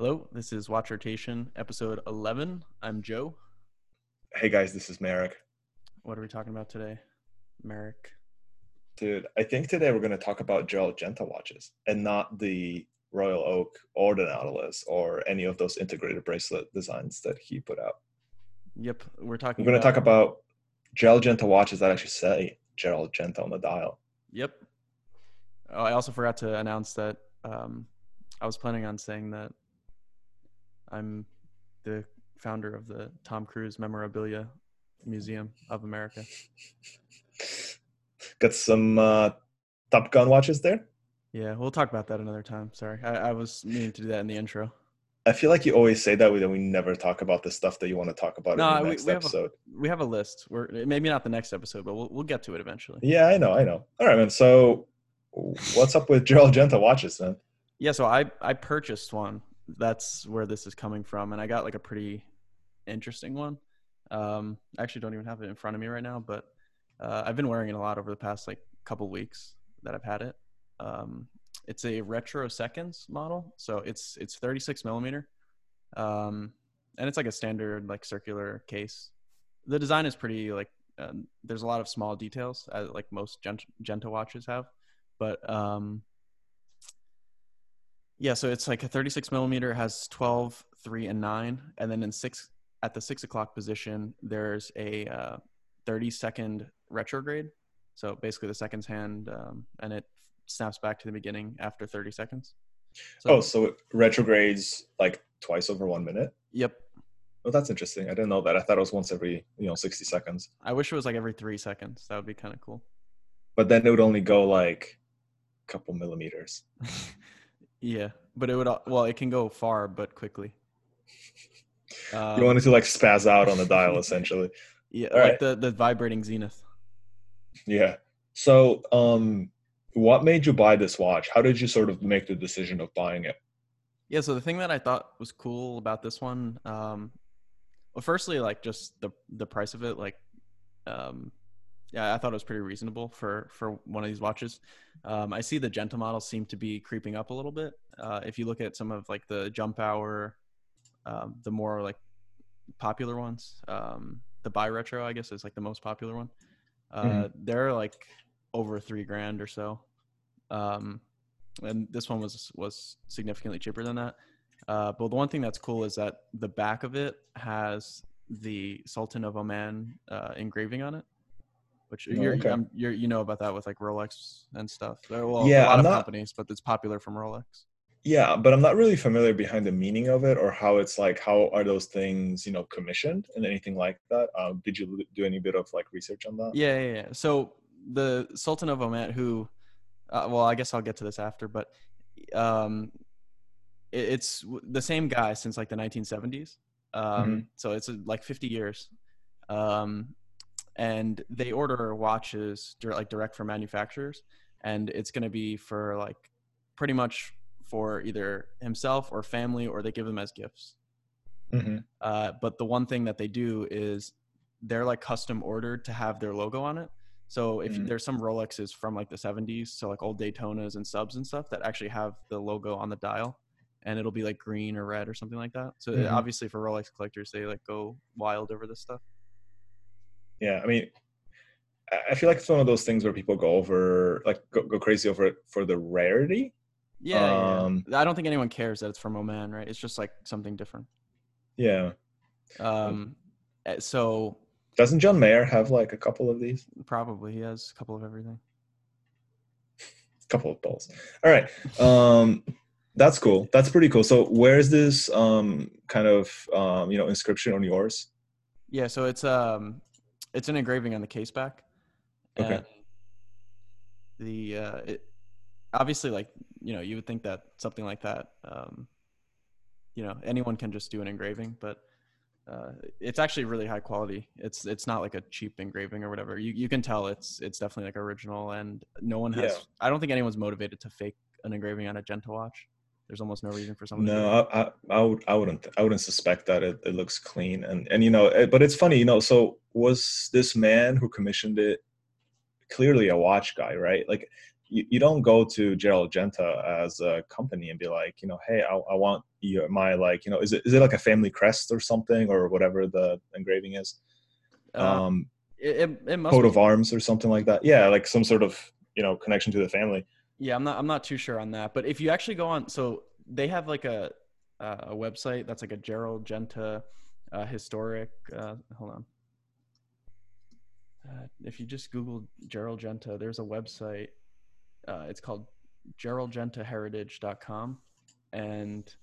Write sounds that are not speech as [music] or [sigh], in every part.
Hello, this is Watch Rotation, episode 11. I'm Joe. Hey guys, this is Merrick. What are we talking about today? Merrick. Dude, I think today we're going to talk about Gerald Genta watches and not the Royal Oak or the Nautilus or any of those integrated bracelet designs that he put out. Yep, we're talking We're going to talk about Gerald Genta watches that actually say Gerald Genta on the dial. Yep. Oh, I also forgot to announce that um, I was planning on saying that I'm the founder of the Tom Cruise Memorabilia Museum of America. Got some uh, Top Gun watches there. Yeah, we'll talk about that another time. Sorry, I, I was meaning to do that in the intro. I feel like you always say that, and we never talk about the stuff that you want to talk about No, in the we- next we have a- episode. We have a list. We're maybe not the next episode, but we'll we'll get to it eventually. Yeah, I know, I know. All right, man. So, what's up with Gerald Genta watches, man? Yeah, so I I purchased one. That's where this is coming from, and I got like a pretty interesting one. Um, I actually don't even have it in front of me right now, but uh, I've been wearing it a lot over the past like couple weeks that I've had it. Um, it's a retro seconds model, so it's it's 36 millimeter, um, and it's like a standard like circular case. The design is pretty like um, there's a lot of small details, like most Gent- Genta watches have, but um, yeah, so it's like a 36 millimeter has 12, 3, and 9. And then in six at the six o'clock position, there's a uh, 30 second retrograde. So basically the seconds hand um, and it snaps back to the beginning after 30 seconds. So, Oh, so it retrogrades like twice over one minute. yep. Oh, that's interesting. I didn't know that. I thought it was once every, you know, 60 seconds. I wish it was like every three seconds. That would be kind of cool. But then it would only go like a couple millimeters. [laughs] yeah, but it would, well, it can go far, but quickly. Um, [laughs] you wanted to like spaz out on the dial essentially. [laughs] yeah, all like right. the, the vibrating zenith. Yeah. So, um what made you buy this watch? How did you sort of make the decision of buying it? Yeah, so the thing that I thought was cool about this one, um, well, firstly, like just the the price of it, like, um, yeah, I thought it was pretty reasonable for for one of these watches. Um, I see the Genta models seem to be creeping up a little bit. Uh, if you look at some of like the Jump Hour, um, the more like popular ones, um, the Bi Retro, I guess, is like the most popular one. Uh, Mhm. They're like over three grand or so. Um, and this one was was significantly cheaper than that. Uh, but the one thing that's cool is that the back of it has the Sultan of Oman uh, engraving on it, which Oh, you're, okay. you're you know about that with like Rolex and stuff. Well, Yeah, a lot I'm of not- companies, but it's popular from Rolex. Yeah, but I'm not really familiar behind the meaning of it or how it's like how are those things, you know, commissioned and anything like that. Um, did you do any bit of like research on that? Yeah, yeah, yeah. So the Sultan of Oman, who, uh, well, I guess I'll get to this after, but um, it, it's the same guy since like the 1970s. Um, So it's uh, like 50 years, um, and they order watches like direct from manufacturers, and it's going to be for like pretty much for either himself or family, or they give them as gifts. hmm Uh, but the one thing that they do is they're like custom ordered to have their logo on it. So if Mhm. there's some Rolexes from like the 70s, so like old Daytonas and subs and stuff that actually have the logo on the dial, and it'll be like green or red or something like that. So Mhm. obviously for Rolex collectors, they like go wild over this stuff. Yeah, I mean, I feel like it's one of those things where people go over, like, go, go crazy over it for the rarity. Yeah, Um, yeah. I don't think anyone cares that it's from Oman, right? It's just like something different. Yeah. Um, eh, so Doesn't John Mayer have like a couple of these? probably he has a couple of everything. A [laughs] couple of balls. All right. Um, that's cool. That's pretty cool. So, where's this um kind of um you know inscription on yours? Yeah, so it's um it's an engraving on the case back. Okay. And the uh it obviously like, you know, you would think that something like that um you know, anyone can just do an engraving, but uh it's actually really high quality. It's it's not like a cheap engraving or whatever. You you can tell it's it's definitely like original and no one has Yeah. I don't think anyone's motivated to fake an engraving on a Genta watch. There's almost no reason for someone to do No, I, I, I would, I wouldn't, I wouldn't suspect that it, it looks clean, and and you know, eh, but it's funny, you know. So was this man who commissioned it clearly a watch guy, right? Like, you, you don't go to Gerald Genta as a company and be like, you know, hey, I, I want you my like, you know, is it is it like a family crest or something or whatever the engraving is? Uh, Um, it, it, it must coat be- of arms or something like that. Yeah, like some sort of you know connection to the family. Yeah, I'm not. I'm not too sure on that. But if you actually go on, so they have like a uh, a website that's like a Gerald Genta uh, historic. Uh, hold on. Uh, if you just Google Gerald Genta, there's a website. Uh, it's called geraldgentaheritage.com, and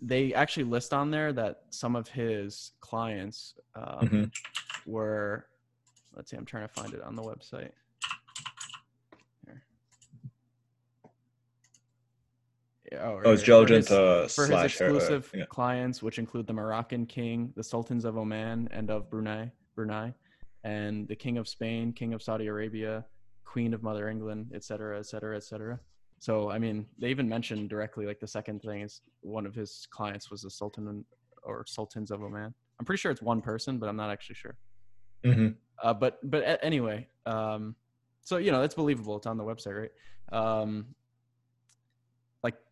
they actually list on there that some of his clients um, Mhm. were. Let's see. I'm trying to find it on the website. Here. Yeah, Oh, Oh, it's Gerald for his- Genta for slash uh, exclusive yeah. clients, which include the Moroccan king, the sultans of Oman and of Brunei, Brunei, and the king of Spain, king of Saudi Arabia, queen of Mother England, etc., etc., et cetera, et cetera. So, I mean, they even mentioned directly, like the second thing is one of his clients was the sultan or sultans of Oman. I'm pretty sure it's one person, but I'm not actually sure. Mhm. Uh, but but anyway, um, so you know it's believable. It's on the website, right? Um,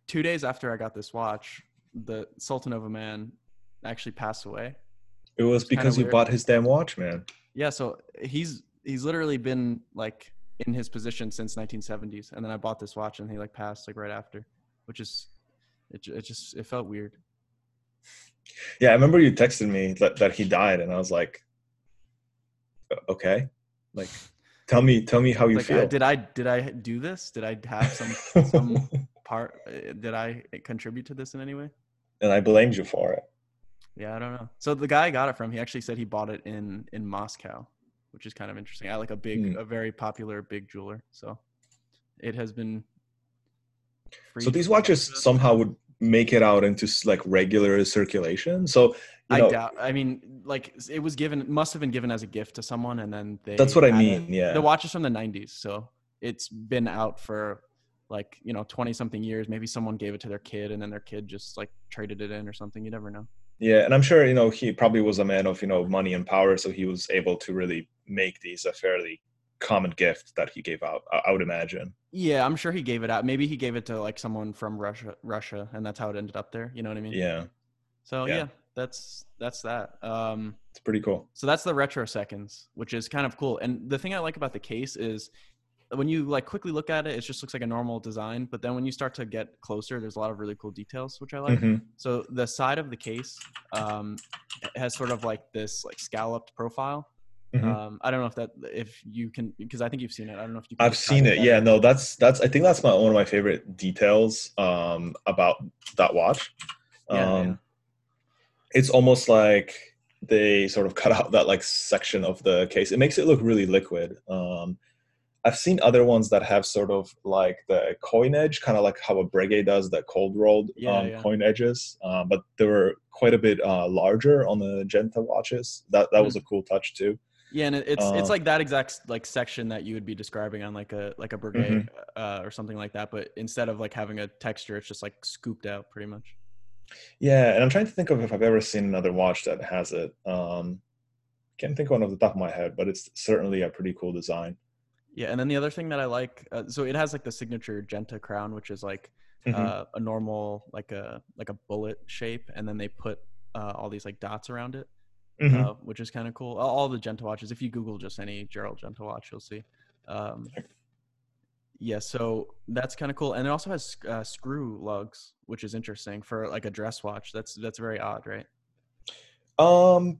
two days after I got this watch, the Sultan of Oman actually passed away. It was It's because you bought his damn watch, man. Yeah, so he's he's literally been like in his position since 1970s, and then I bought this watch and he like passed like right after, which is it. It just it felt weird. Yeah, I remember you texted me that, that he died, and I was like, okay, like, tell me, tell me how you Like, feel. did I did I do this? Did I have some [laughs] some part? uh, Did I contribute to this in any way? and I blamed you for it. Yeah, I don't know. So the guy I got it from, he actually said he bought it in in Moscow, which is kind of interesting. I like a big, Hmm. a very popular big jeweler. So it has been. So these watches somehow would make it out into like regular circulation. So you I doubt. I mean, like it was given, must have been given as a gift to someone, and then they. that's what I it. mean. Yeah, The watch is from the '90s, so it's been out for like you know 20 something years. Maybe someone gave it to their kid, and then their kid just like traded it in or something. You never know. yeah, and I'm sure you know he probably was a man of you know money and power, so he was able to really make these a fairly common gift that he gave out. I, would imagine. Yeah, I'm sure he gave it out. Maybe he gave it to like someone from Russia, Russia, and that's how it ended up there. You know what I mean? Yeah, So Yeah. yeah, that's that's that. Um, it's pretty cool. so that's the retro seconds, which is kind of cool. And the thing I like about the case is when you like quickly look at it, it just looks like a normal design. But then when you start to get closer, there's a lot of really cool details, which I like. Mhm. So the side of the case um, has sort of like this like scalloped profile. Mhm. Um, I don't know if that if you can because I think you've seen it. I don't know if you. Can I've seen it. Yeah, no, that's that's. I think that's my one of my favorite details um, about that watch. Yeah, um, yeah. It's almost like they sort of cut out that like section of the case. It makes it look really liquid. Um, I've seen other ones that have sort of like the coin edge, kind of like how a Breguet does the cold rolled Yeah, um, yeah. coin edges, uh, but they were quite a bit uh, larger on the Genta watches. That that Mm-hmm. was a cool touch too. Yeah, and it- it's it's Uh, like that exact like section that you would be describing on like a like a Breguet Mhm. uh, or something like that. But instead of like having a texture, it's just like scooped out pretty much. Yeah, and I'm trying to think of if I've ever seen another watch that has it. Um, can't think of one off the top of my head, but it's certainly a pretty cool design. Yeah, and then the other thing that I like, uh, so it has like the signature Genta crown, which is like Mhm. uh, a normal like a like a bullet shape, and then they put uh, all these like dots around it, Mhm. uh, which is kind of cool. All, all the Genta watches, if you Google just any Gerald Genta watch, you'll see. Um, yeah, so that's kind of cool, and it also has uh, screw lugs, which is interesting for like a dress watch. That's that's very odd, right? Um,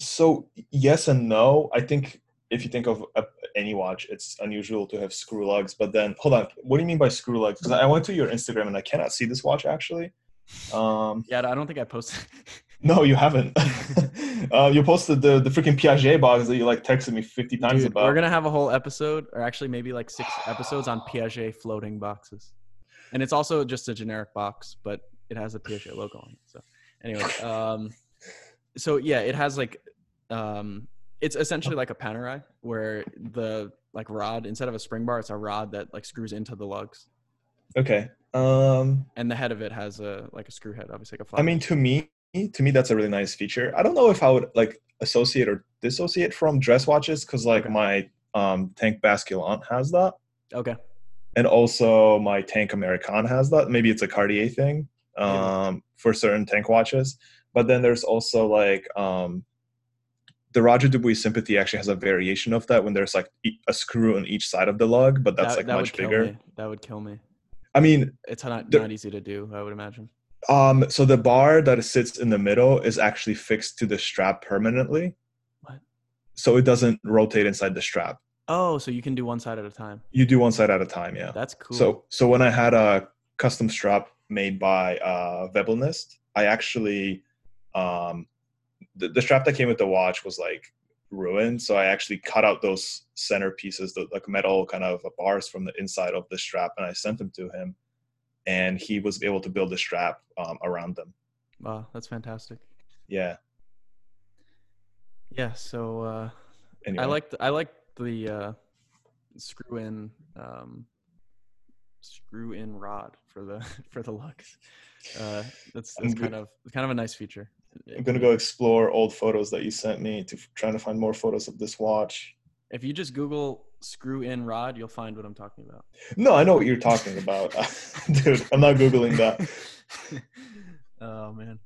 so yes and no. I think if you think of a, any watch, it's unusual to have screw lugs. But then, hold on, what do you mean by screw lugs? Because I went to your Instagram and I cannot see this watch actually. Um, Yeah, I don't think I posted. [laughs] no, you haven't. [laughs] uh, you posted the the freaking Piaget box that you like texted me fifty times Dude, about. we're gonna have a whole episode, or actually maybe like six episodes on Piaget floating boxes, and it's also just a generic box, but it has a Piaget logo on it. So, anyway, [laughs] um, so yeah, it has like, um, it's essentially like a Panerai, where the like rod instead of a spring bar, it's a rod that like screws into the lugs, Okay. Um, and the head of it has a like a screw head, obviously like a flat. I mean, to me, to me, that's a really nice feature. I don't know if I would like associate or dissociate from dress watches because like Okay. my um Tank Basculant has that. okay, and also my Tank American has that. Maybe it's a Cartier thing um, for certain tank watches. But then there's also like um, the Roger Dubuis Sympathie actually has a variation of that when there's like a screw on each side of the lug, but that's that, like that much bigger. me. That would kill me. I mean, It's not, There- not easy to do. I would imagine. um, so the bar that sits in the middle is actually fixed to the strap permanently, What? so it doesn't rotate inside the strap. Oh, so you can do one side at a time. You do one side at a time, yeah. That's cool. So so when I had a custom strap made by uh, Vebelnist, I actually um, the, the strap that came with the watch was like ruined, so I actually cut out those center pieces, the like metal kind of bars from the inside of the strap, and I sent them to him, and he was able to build a strap um, around them. wow, that's fantastic. Yeah. Yeah. So uh, Anyway, I like I like the uh, screw in um, screw in rod for the [laughs] for the lugs. Uh, that's that's kind of kind of a nice feature. I'm gonna go explore old photos that you sent me to trying to find more photos of this watch. If you just Google screw in rod, you'll find what I'm talking about. No, I know what you're talking about, [laughs] dude. I'm not googling that. [laughs] oh man.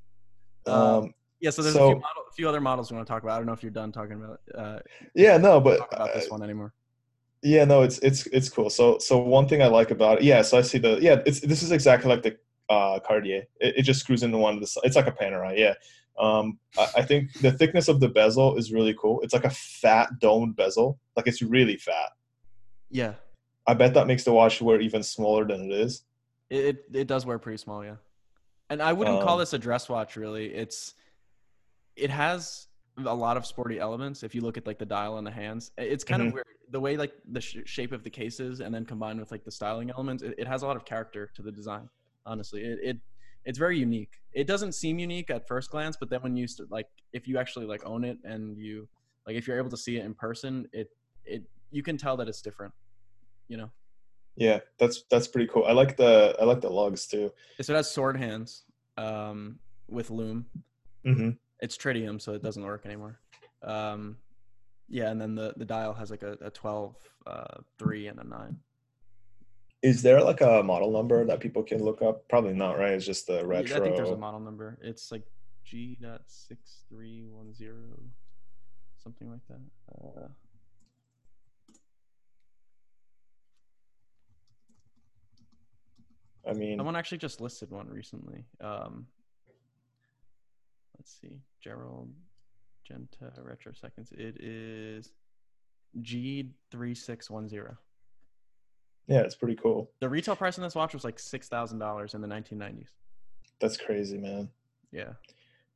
Um, Yeah, so there's a few, model, a few other models we want to talk about. I don't know if you're done talking about uh, yeah, no, but talk about this uh, one anymore. Yeah, no, it's it's it's cool. So so one thing I like about it, yeah, so I see the yeah, it's this is exactly like the uh Cartier. It, it just screws into one of the. It's like a Panerai, yeah. Um, I, I think the thickness of the bezel is really cool. It's like a fat domed bezel, like it's really fat. Yeah, I bet that makes the watch wear even smaller than it is. it, it it does wear pretty small, yeah. And I wouldn't call Um, this a dress watch really. It's it has a lot of sporty elements. If you look at like the dial and the hands, it's kind Mhm. of weird the way like the sh- shape of the cases and then combined with like the styling elements. It, it has a lot of character to the design. Honestly, it, it it's very unique. It doesn't seem unique at first glance, but then when you st- like if you actually like own it and you like if you're able to see it in person, it it you can tell that it's different. You know. Yeah, that's that's pretty cool. I like the I like the lugs too. So it has sword hands um, with loom. mm-hmm. It's tritium, so it doesn't work anymore. Um, yeah, and then the, the dial has like a, a 12, uh, 3, and a 9. Is there like a model number that people can look up? Probably not, right? It's just the Yeah, retro. I think there's a model number. It's like G.6310, something like that. Uh, I mean, someone actually just listed one recently. Um, let's see. Gerald Genta Retro Seconds. It is G3610. Yeah, it's pretty cool. The retail price on this watch was like six thousand dollars in the 1990s. That's crazy, man. Yeah,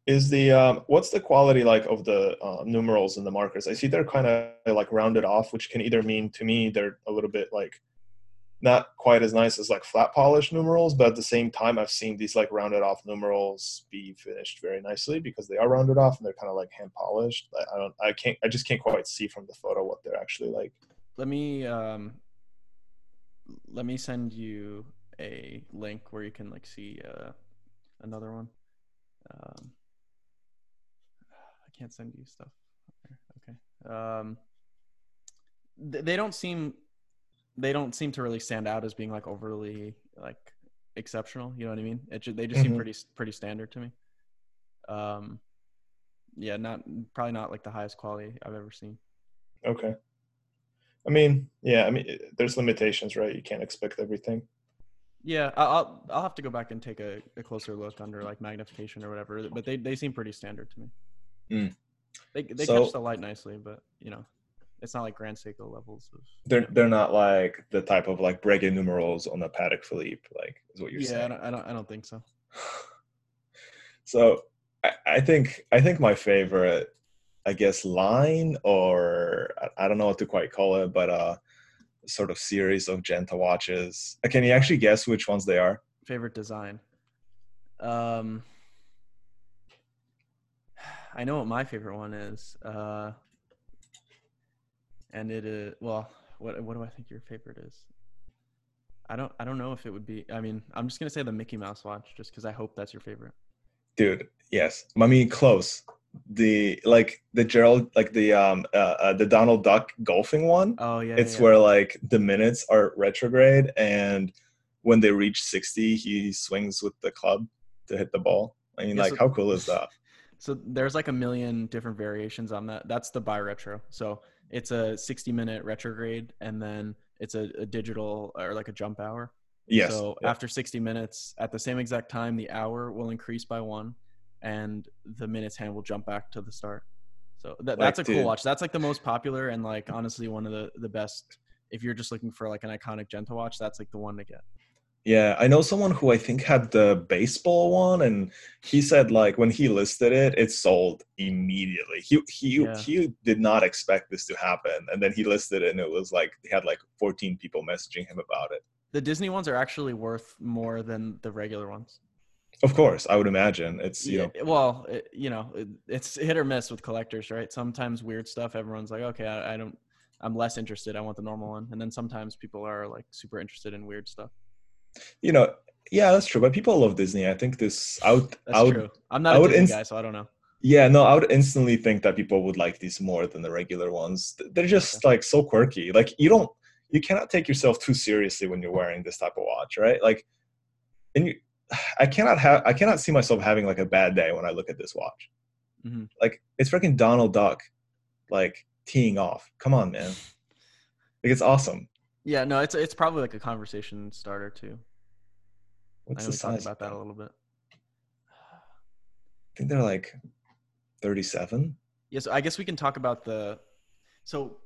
Is the um, what's the quality like of the uh, numerals and the markers? I see they're kind of like rounded off, which can either mean to me they're a little bit like not quite as nice as like flat polished numerals, but at the same time, I've seen these like rounded off numerals be finished very nicely because they are rounded off and they're kind of like hand polished. I, I don't, I can't, I just can't quite see from the photo what they're actually like. let me um, let me send you a link where you can like see uh, another one. Um, I can't send you stuff. Okay. Um, th- they don't seem they don't seem to really stand out as being like overly like exceptional. You know what I mean? It ju- they just seem Mhm. pretty pretty standard to me. Um, yeah, not probably not like the highest quality I've ever seen. Okay. I mean, yeah, I mean, there's limitations, right? You can't expect everything. Yeah, I- I'll I'll have to go back and take a, a closer look under like magnification or whatever. But they, they seem pretty standard to me. Mm. They they So- catch the light nicely, but you know, it's not like Grand Seiko levels of. They're they're not like the type of like Breguet numerals on the Patek Philippe, like is what you're yeah, I saying. don't, I don't I don't think so. [sighs] So I, I think I think my favorite, I guess, line or I, don't know what to quite call it, but uh, sort of series of Genta watches. Uh, Can you actually guess which ones they are? Favorite design. Um, I know what my favorite one is. Uh, and it is well. What what do I think your favorite is? I don't I don't know if it would be. I mean, I'm just gonna say the Mickey Mouse watch, just because I hope that's your favorite. Dude, yes. I mean, close. The like the Gerald like the um uh, uh, the Donald Duck golfing one. Oh yeah. it's yeah. where like the minutes are retrograde and when they reach 60 he swings with the club to hit the ball i mean Yeah, like so- how cool is [laughs] that So there's like a million different variations on that. That's the bi retro. So it's a 60 minute retrograde and then it's a, a digital or like a jump hour. yes So yeah. after 60 minutes, at the same exact time, the hour will increase by one and the minutes hand will jump back to the start. So that, that's a Like, cool dude. watch. That's like the most popular and like honestly one of the, the best. If you're just looking for like an iconic Genta watch, that's like the one to get. yeah i know someone who i think had the baseball one and he said like when he listed it it sold immediately he he Yeah. he did not expect this to happen and then he listed it and it was like he had like 14 people messaging him about it The Disney ones are actually worth more than the regular ones. Of course i would imagine it's you know well, it, you know, it, it's hit or miss with collectors, right? Sometimes weird stuff, everyone's like, okay, I, I don't, I'm less interested. I want the normal one, and then sometimes people are like super interested in weird stuff. you know yeah that's true but people love disney i think this out That's out true. I'm not I a would Disney inst- guy, so I don't know. Yeah, no, I would instantly think that people would like these more than the regular ones. They're just like so quirky. Like you don't, you cannot take yourself too seriously when you're wearing this type of watch, right? Like, and you, I cannot have, I cannot see myself having like a bad day when I look at this watch. Mhm. Like it's freaking Donald Duck, like teeing off. Come on, man. Like it's awesome. Yeah, no, it's it's probably like a conversation starter too. What's I the know we talked size? about that a little bit. I think they're like 37. Yeah, so I guess we can talk about the. So,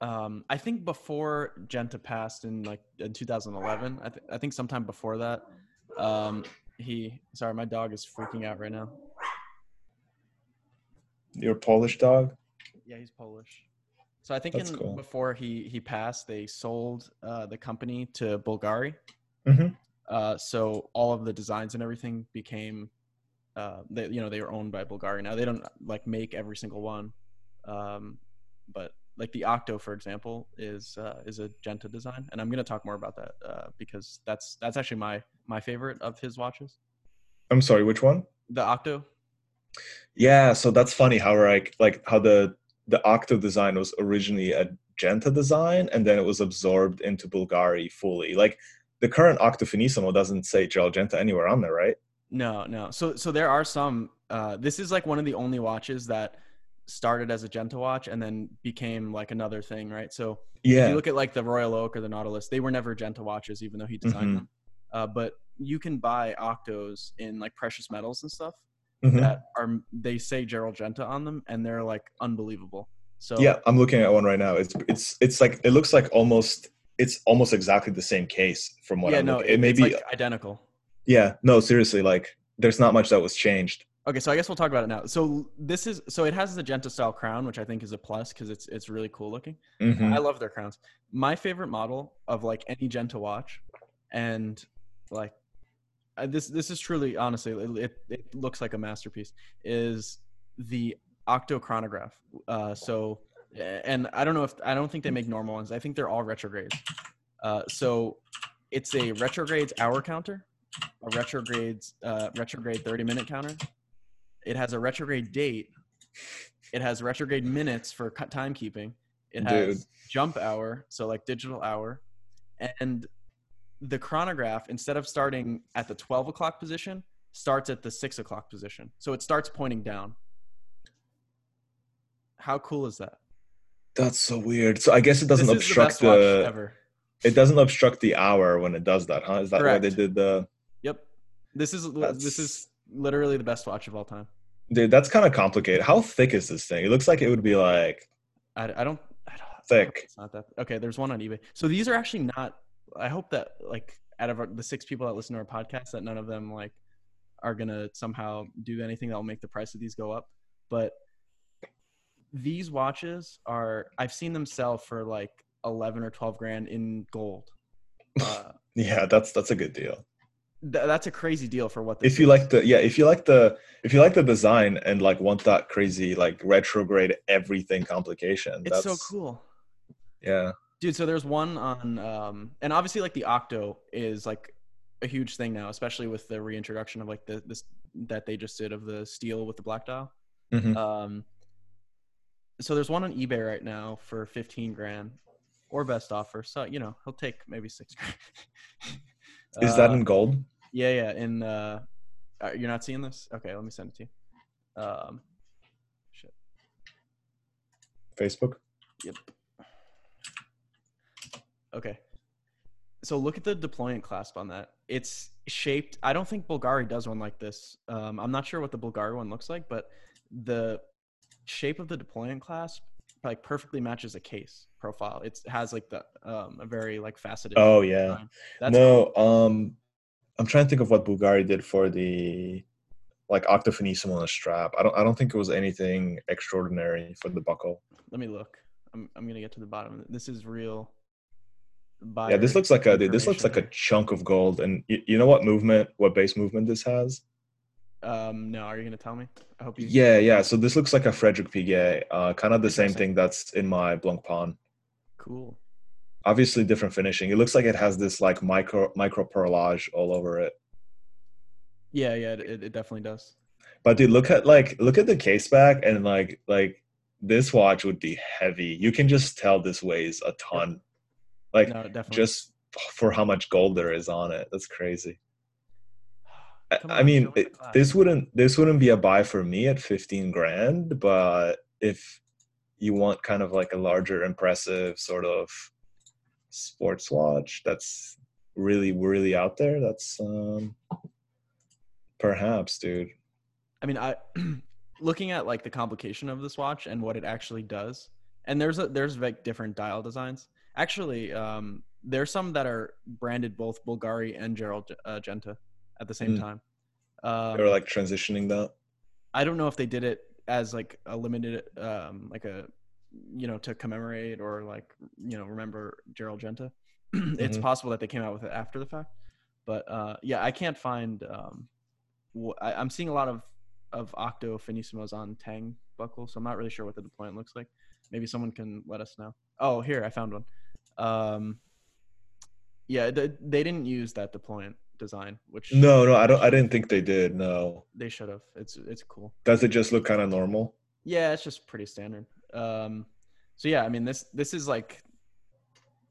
um, I think before Genta passed in like in 2011, I, th- I think sometime before that, um, he. Sorry, my dog is freaking out right now. Your Polish dog. Yeah, he's Polish. So I think in, cool. before he he passed, they sold uh, the company to Bulgari. Mhm. Uh, so all of the designs and everything became, uh, they, you know, they were owned by Bulgari. Now they don't like make every single one, um, but like the Octo, for example, is uh, is a Genta design, and I'm gonna talk more about that uh, because that's that's actually my my favorite of his watches. I'm sorry, which one? The Octo. Yeah, so that's funny how like like how the the Octo design was originally a Genta design and then it was absorbed into Bulgari fully. Like the current Octo Finissimo doesn't say Genta anywhere on there, right? No, no. So so there are some. Uh, this is like one of the only watches that started as a Genta watch and then became like another thing, right? So if Yeah. you look at like the Royal Oak or the Nautilus, they were never Genta watches, even though he designed Mhm. them. Uh, but you can buy Octos in like precious metals and stuff Mhm. that are they say Gerald Genta on them, and they're like unbelievable. So Yeah, I'm looking at one right now. It's it's it's like it looks like almost it's almost exactly the same case from what yeah, I'm no, looking. it, It may it's be like identical. yeah, no, seriously, like there's not much that was changed. Okay, so I guess we'll talk about it now. So this is so it has the Genta style crown, which I think is a plus because it's it's really cool looking. Mhm. I love their crowns. My favorite model of like any Genta watch, and like uh, this this is truly honestly it, it, looks like a masterpiece. Is the Octo chronograph. Uh, so and I don't know if I don't think they make normal ones. I think they're all retrogrades. Uh, so it's a retrogrades hour counter, a retrogrades uh, retrograde thirty minute counter. It has a retrograde date. It has retrograde minutes for cut timekeeping. It has Dude. jump hour, so like digital hour, and the chronograph instead of starting at the twelve o'clock position starts at the six o'clock position. So it starts pointing down. How cool is that? That's so weird. So I guess it doesn't this is obstruct the the, ever. it doesn't obstruct the hour when it does that, huh? Is that why they did the Yep. This is this is literally the best watch of all time. Dude, that's kind of complicated. How thick is this thing? It looks like it would be like I, I don't. I don't I hope Thick. It's not that. Okay, there's one on eBay. So these are actually not. I hope that like out of our, the six people that listen to our podcast, that none of them like are gonna somehow do anything that will make the price of these go up. But these watches are. I've seen them sell for like eleven or twelve grand in gold. [laughs] Uh, yeah, that's that's a good deal. th- that's a crazy deal for what. If you like the yeah, if you like the if you like the design and like want that crazy like retrograde everything complication, it's so cool. Yeah. Dude so there's one on um and obviously like the octo is like a huge thing now especially with the reintroduction of like the this that they just did of the steel with the black dial Mhm. Um, so there's one on eBay right now for 15 grand or best offer. So, you know, he'll take maybe six [laughs] grand. Is that Uh, in gold? Yeah, yeah. In uh, uh, you're not seeing this? Okay, let me send it to you. Um, shit. Facebook. Yep. Okay. So look at the deployment clasp on that. It's shaped. I don't think Bulgari does one like this. Um, I'm not sure what the Bulgari one looks like, but the shape of the deployment clasp like perfectly matches a case profile. It has like the um, a very like faceted. Oh yeah. no, um, I'm trying to think of what Bulgari did for the like Octofinissimo on a strap. I don't. I don't think it was anything extraordinary for the buckle. Let me look. I'm I'm gonna get to the bottom. This is real. Yeah, this looks like a dude, this looks like a chunk of gold. And you, you know what movement, what base movement this has? Um, no, are you gonna tell me? I hope you. Yeah, yeah. So this looks like a Frederic Piguet, uh, kind of the same thing that's in my Blancpain. Cool. Obviously, different finishing. It looks like it has this like micro micro perlage all over it. Yeah, yeah, it, it definitely does. But dude, look at like look at the case back and like like this watch would be heavy. You can just tell this weighs a ton. Like No, just for how much gold there is on it. That's crazy. [sighs] I- Come I mean, show me the it, this wouldn't this wouldn't be a buy for me at 15 grand, but if you want kind of like a larger impressive sort of sports watch that's really really out there, that's um perhaps, dude. I mean, I [clears throat] looking at like the complication of this watch and what it actually does. And there's a there's like different dial designs. Actually, um, there's some that are branded both Bulgari and Gerald uh, Genta at the same Mm. time. Um, They were like transitioning that. I don't know if they did it as like a limited, um, like a, you know, to commemorate or like, you know, remember Gerald Genta. [clears throat] it's Mhm. possible that they came out with it after the fact, but uh, yeah, I can't find. Um, wh- I, I'm seeing a lot of of Octo Finissimos on Tang buckle, so I'm not really sure what the deployment looks like. Maybe someone can let us know. Oh, here I found one. Um, yeah, they, they didn't use that deployment design, which No, no, I don't I didn't think they did. No. they should have. It's it's cool. Does it just look kind of normal? Yeah, it's just pretty standard. Um, so yeah, I mean this this is like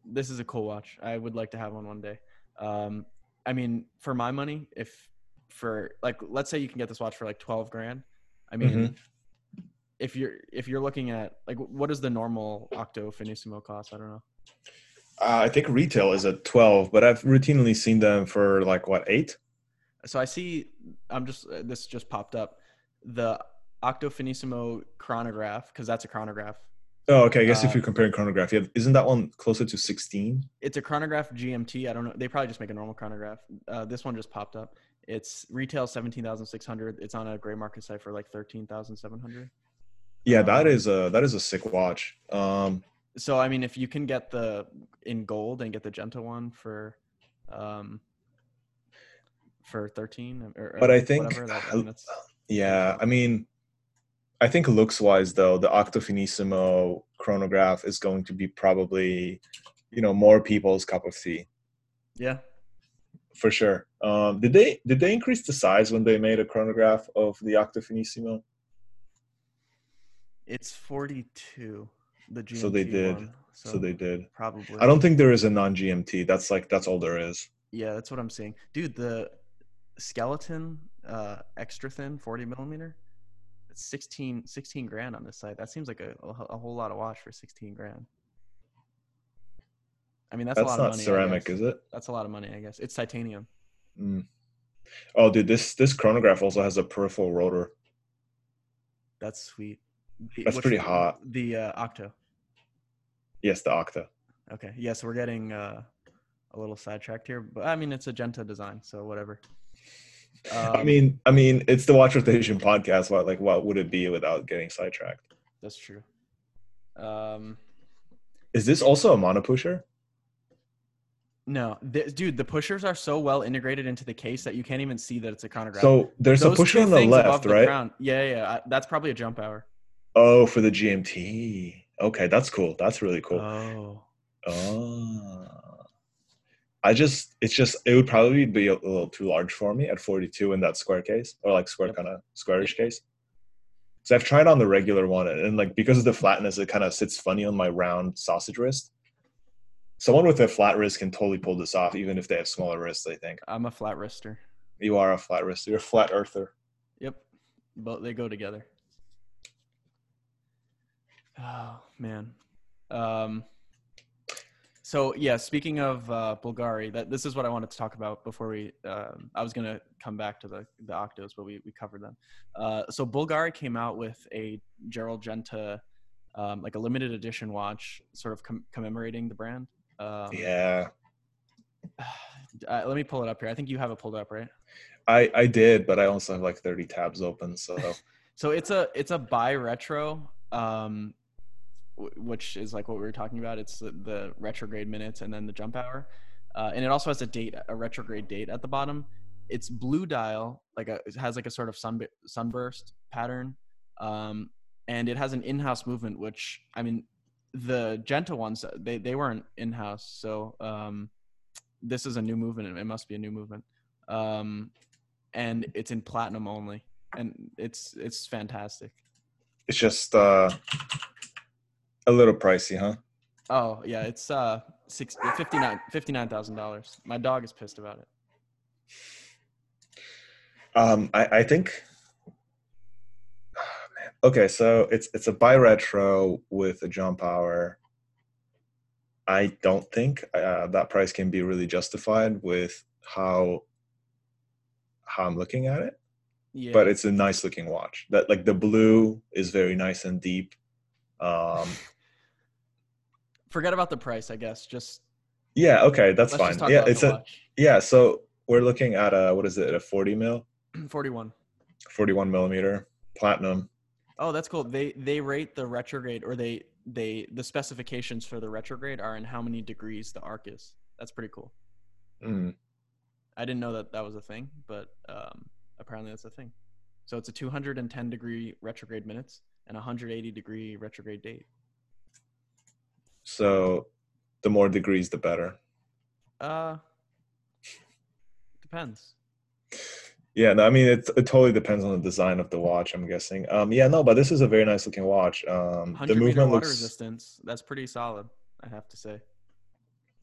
this is a cool watch. I would like to have one one day. Um, I mean, for my money, if for like let's say you can get this watch for like twelve grand. I mean, Mhm. if you're if you're looking at like what is the normal Octo Finissimo cost? I don't know. Uh, I think retail is at 12, but I've routinely seen them for like what, 8? So I see. I'm just uh, this just popped up. The Octo Finissimo chronograph because that's a chronograph. Oh, okay. I guess Uh, if you're comparing chronograph, yeah, isn't that one closer to 16? it's a chronograph GMT. I don't know. They probably just make a normal chronograph. Uh, this one just popped up. It's retail seventeen thousand six hundred. It's on a gray market site for like thirteen thousand seven hundred. Yeah, that Um, is a that is a sick watch. Um, So I mean, if you can get the in gold and get the Genta one for, um, for thirteen or, But or I think- whatever, that, I mean, yeah, I mean, I think looks wise though, the Octofinissimo chronograph is going to be probably, you know, more people's cup of tea yeah. for sure. Um, did they did they increase the size when they made a chronograph of the Octofinissimo? It's forty two. The GMT So they did. One, So they did. probably. I don't think there is a non GMT. That's like that's all there is. Yeah, that's what I'm saying, dude. The skeleton, uh, extra thin, 40 millimeter. It's 16, 16 grand on this site. That seems like a, a, whole lot of watch for 16 grand. I mean, that's, a lot not of money. Ceramic, is it? That's a lot of money, I guess. It's titanium. Mm. Oh, dude, this this chronograph also has a peripheral rotor. That's sweet. The- That's pretty hot. The uh, Octo. Yes, the Octo. Okay. Yeah, so we're getting uh, a little sidetracked here, but I mean, it's a Genta design, so whatever. I Um, mean, I mean, it's the Watch Rotation podcast. What like what would it be without getting sidetracked? that's true. Um, Is this also a mono pusher? No, th- dude, the pushers are so well integrated into the case that you can't even see that it's a chronograph. So there's a pusher on the left, the right? crown- Yeah, yeah, yeah. I- that's probably a jump hour. Oh, for the GMT. Okay, that's cool. That's really cool. Oh, Oh. I just, it's just, it would probably be a little too large for me at 42 in that square case or like square Yep. kind of squarish case. So I've tried on the regular one, and, and like because of the flatness, it kind of sits funny on my round sausage wrist. Someone with a flat wrist can totally pull this off, even if they have smaller wrists. I think I'm a flat wrister. you are a flat wrist. You're a flat earther. Yep, but they go together. Oh man. Um. So yeah, speaking of uh, Bulgari, that this is what I wanted to talk about before we. Um, I was gonna come back to the the Octos, but we we covered them. Uh, so Bulgari came out with a Gerald Genta, um, like a limited edition watch, sort of com- commemorating the brand. Um, Yeah, [sighs] uh, let me pull it up here. I think you have it pulled up, right? I I did, but I also have like 30 tabs open. So [laughs] So it's a it's a bi retro, um, which is like what we were talking about. It's the, the retrograde minutes and then the jump hour, uh, and it also has a date, a retrograde date at the bottom. It's blue dial, like a it has like a sort of sun sunburst pattern, um, and it has an in-house movement. Which I mean, the Genta ones they they weren't in-house, so um, this is a new movement. It must be a new movement, um, and it's in platinum only and it's it's fantastic. it's just uh, a little pricey, huh? Oh yeah, it's uh six, 59 dollars. My dog is pissed about it. Um, I, I think. [sighs] Okay, so it's it's a bi retro with a jump hour. I don't think uh, that price can be really justified with how how I'm looking at it. Yeah, But it's a nice looking watch. That like the blue is very nice and deep. Um, forget about the price. I guess just yeah, okay, that's fine. Yeah, it's a watch. yeah. So we're looking at a what is it? A 40 mil, [clears throat] Forty-one. 41 millimeter platinum. Oh, that's cool. They they rate the retrograde, or they they the specifications for the retrograde are in how many degrees the arc is. That's pretty cool. Mm. I didn't know that that was a thing, but um, apparently that's a thing. So it's a 210 degree retrograde minutes and 180 degree retrograde date. So the more degrees, the better. Uh, depends. Yeah, no, I mean it. It totally depends on the design of the watch. I'm guessing. Um, yeah, no, but this is a very nice looking watch. Um, 100 the meter movement water looks. resistance. That's pretty solid. I have to say.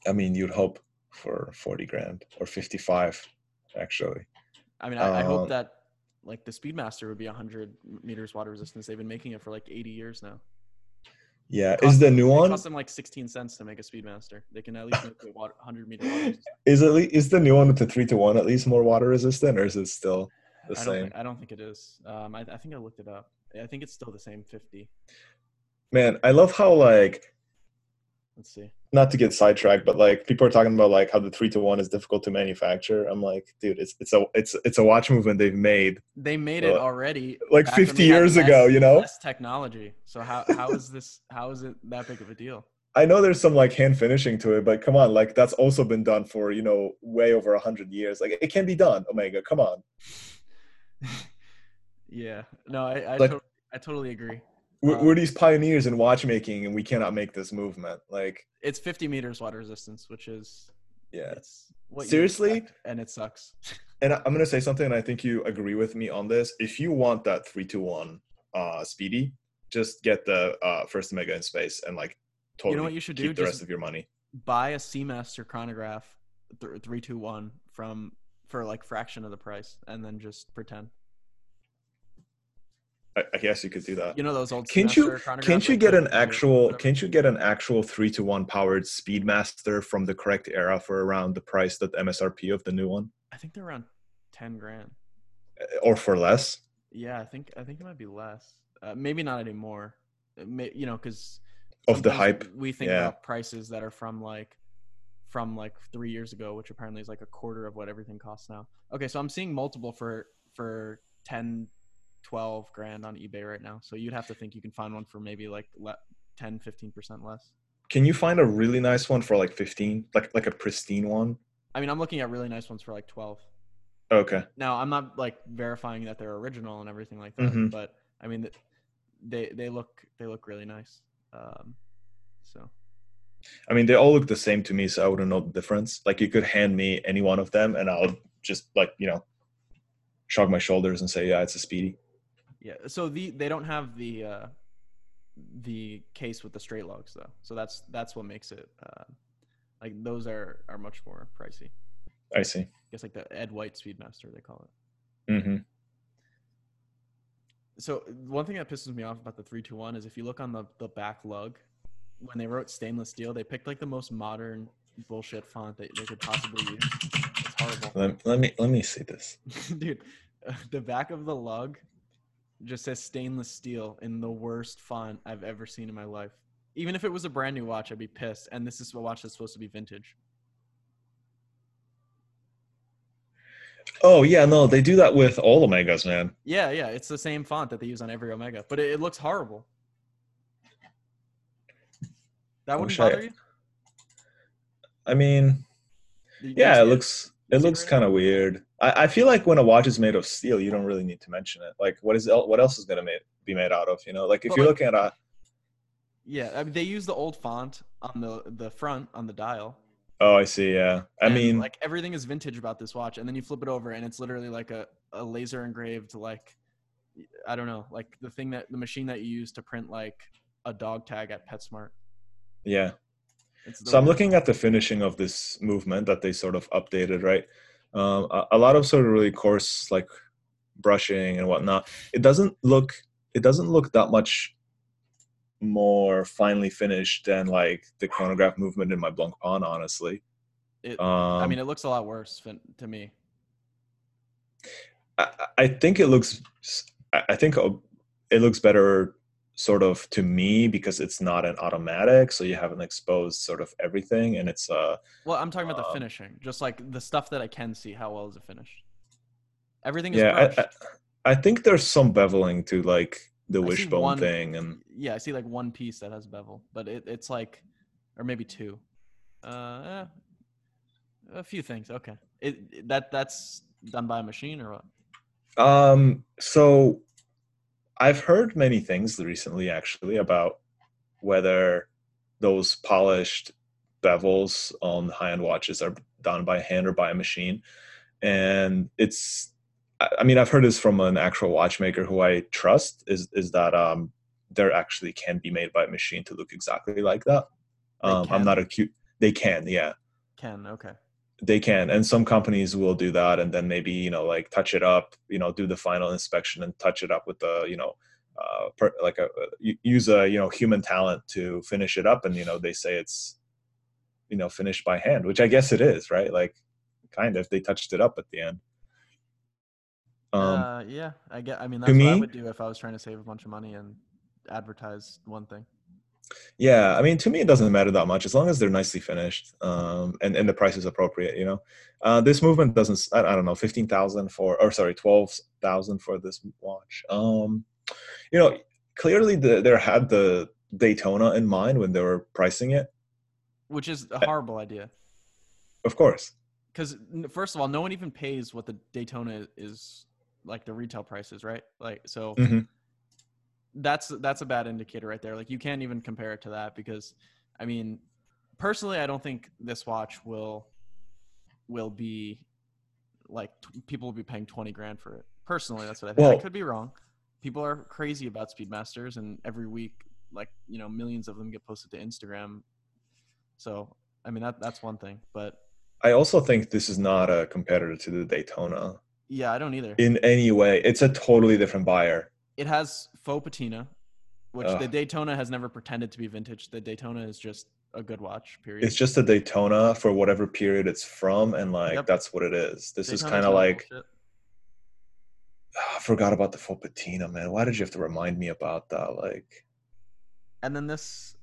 I mean, you'd hope for 40 grand or 55, actually. I mean, I, I Um, hope that like the Speedmaster would be 100 meters water resistance. They've been making it for like 80 years now. Yeah, It is the new It one? costs them like 16 cents to make a Speedmaster. They can at least make the water, 100 meter water. Is it is the new one with the three to one at least more water resistant, or is it still the I don't, same? think, I don't think it is. Um, I, I think I looked it up. I think it's still the same 50. Man, I love how like Let's see. not to get sidetracked, but like people are talking about like how the three to one is difficult to manufacture. I'm like, dude, it's it's a it's it's a watch movement they've made They made it Well, already like 50 we had years less- ago, you know? less technology. So how how is this how is it that big of a deal? I know there's some like hand finishing to it, but come on, like that's also been done for you know way over hundred years. Like it can be done, Omega. Come on, [laughs] yeah. No, I I, Like- to- I totally agree. We're, Um, we're these pioneers in watchmaking, and we cannot make this movement. Like, It's 50 meters water resistance, which is yeah. it's what you Seriously? expect, and it sucks. [laughs] And I'm gonna say something, and I think you agree with me on this. If you want that three to one uh, speedy, just get the uh, first Omega in space, and like totally you know what you should keep do? the Just- rest of your money. Buy a Seamaster chronograph th- 321 from for like fraction of the price, and then just pretend. I, I guess you could do that. You know those old. Can't you can't you get an actual can't you get an actual three to one powered Speedmaster from the correct era for around the price that MSRP of the new one, I think they're around 10 grand. Uh, or for less? Yeah, I think I think it might be less. Uh, maybe not anymore. Uh, May, you know, because Of the hype, We think yeah. about prices that are from like from like three years ago, which apparently is like a quarter of what everything costs now. Okay, so I'm seeing multiple for for 10, 12 grand on eBay right now. So you'd have to think you can find one for maybe like le- 10, 15 percent less. Can you find a really nice one for like fifteen, like like a pristine one? I mean, I'm looking at really nice ones for like 12. Okay, Now, I'm not like verifying that they're original and everything like that, Mhm. but I mean, they they look they look really nice. Um, so I mean they all look the same to me, so I wouldn't know the difference. Like you could hand me any one of them, and I'll just like you know, shrug my shoulders and say, yeah, it's a speedy. Yeah. So the they don't have the uh, the case with the straight lugs though. So that's that's what makes it uh, like those are are much more pricey. I see. I guess like the Ed White Speedmaster they call it. Mm-hmm. So one thing that pisses me off about the three two one is if you look on the the back lug, when they wrote stainless steel, they picked like the most modern bullshit font that they could possibly use. It's horrible. Let, let me let me see this. [laughs] Dude, [laughs] the back of the lug just says stainless steel in the worst font I've ever seen in my life. Even if it was a brand new watch, I'd be pissed. And this is a watch that's supposed to be vintage. Oh yeah, no, they do that with all Omegas, man. Yeah, yeah, it's the same font that they use on every Omega, but it, it looks horrible. That wouldn't wish I- bother you? I mean, yeah, it looks it looks kind of weird. I, I feel like when a watch is made of steel, you don't really need to mention it. Like, what is what else is gonna ma- be made out of? You know, like if you're like- looking at a Yeah, I mean, they use the old font on the the front on the dial. oh, I see, yeah. I and, mean, like everything is vintage about this watch, and then you flip it over, and it's literally like a, a laser engraved like I don't know, like the thing that the machine that you use to print like a dog tag at PetSmart. yeah. So I'm looking at the finishing of this movement that they sort of updated, right? Um, a, a lot of sort of really coarse like brushing and whatnot. It doesn't look it doesn't look that much more finely finished than like the chronograph movement in my Blancpain, honestly. It, Um, I mean, it looks a lot worse fin- to me. I, I think it looks I I think uh, it looks better sort of to me because it's not an automatic so you haven't exposed sort of everything and it's uh Well, I'm talking about the um, finishing, just like the stuff that I can see. How well is it finished? Everything is yeah. I, I, I think there's some beveling to like the I wishbone one- thing and yeah, I see like one piece that has bevel, but it, it's like, or maybe two. Uh, eh, a few things. Okay, it- that that's done by a machine or what? um so i've heard many things recently actually about whether those polished bevels on high-end watches are done by hand or by a machine. And it's i mean i've heard this from an actual watchmaker who i trust is is that um there actually can be made by a machine to look exactly like that. Um i'm not acute they can yeah. Can Okay. They can and some companies will do that and then maybe you know like touch it up you know do the final inspection and touch it up with the you know uh per, like a uh, use a you know human talent to finish it up and you know they say it's you know finished by hand which i guess it is right like kind of they touched it up at the end um uh, yeah, I get. I mean, that's what I would do if I was trying to save a bunch of money and advertise one thing. Yeah i mean to me it doesn't matter that much as long as they're nicely finished um and and the price is appropriate you know uh this movement doesn't—I don't know 15000 for or sorry 12000 for this watch um you know clearly the, they had the daytona in mind when they were pricing it Which is a horrible idea. of course Because first of all, no one even pays what the Daytona is like the retail prices, right? Like so. Mhm. That's that's a bad indicator right there. Like you can't even compare it to that because, I mean, personally, I don't think this watch will will be like t- people will be paying twenty grand for it. Personally, that's what I think. I could be wrong. People are crazy about Speedmasters, and every week, like you know, millions of them get posted to Instagram. So I mean that that's one thing, but i also think this is not a competitor to the daytona yeah, I don't either. in any way it's a totally different buyer it has faux patina, which the Daytona has never pretended to be vintage. The Daytona is just a good watch. Period. it's just a daytona for whatever period it's from and like Yep. that's what it is this is kind of like bullshit. Ah, I forgot about the faux patina, man. Why did you have to remind me about that? Like, And then this,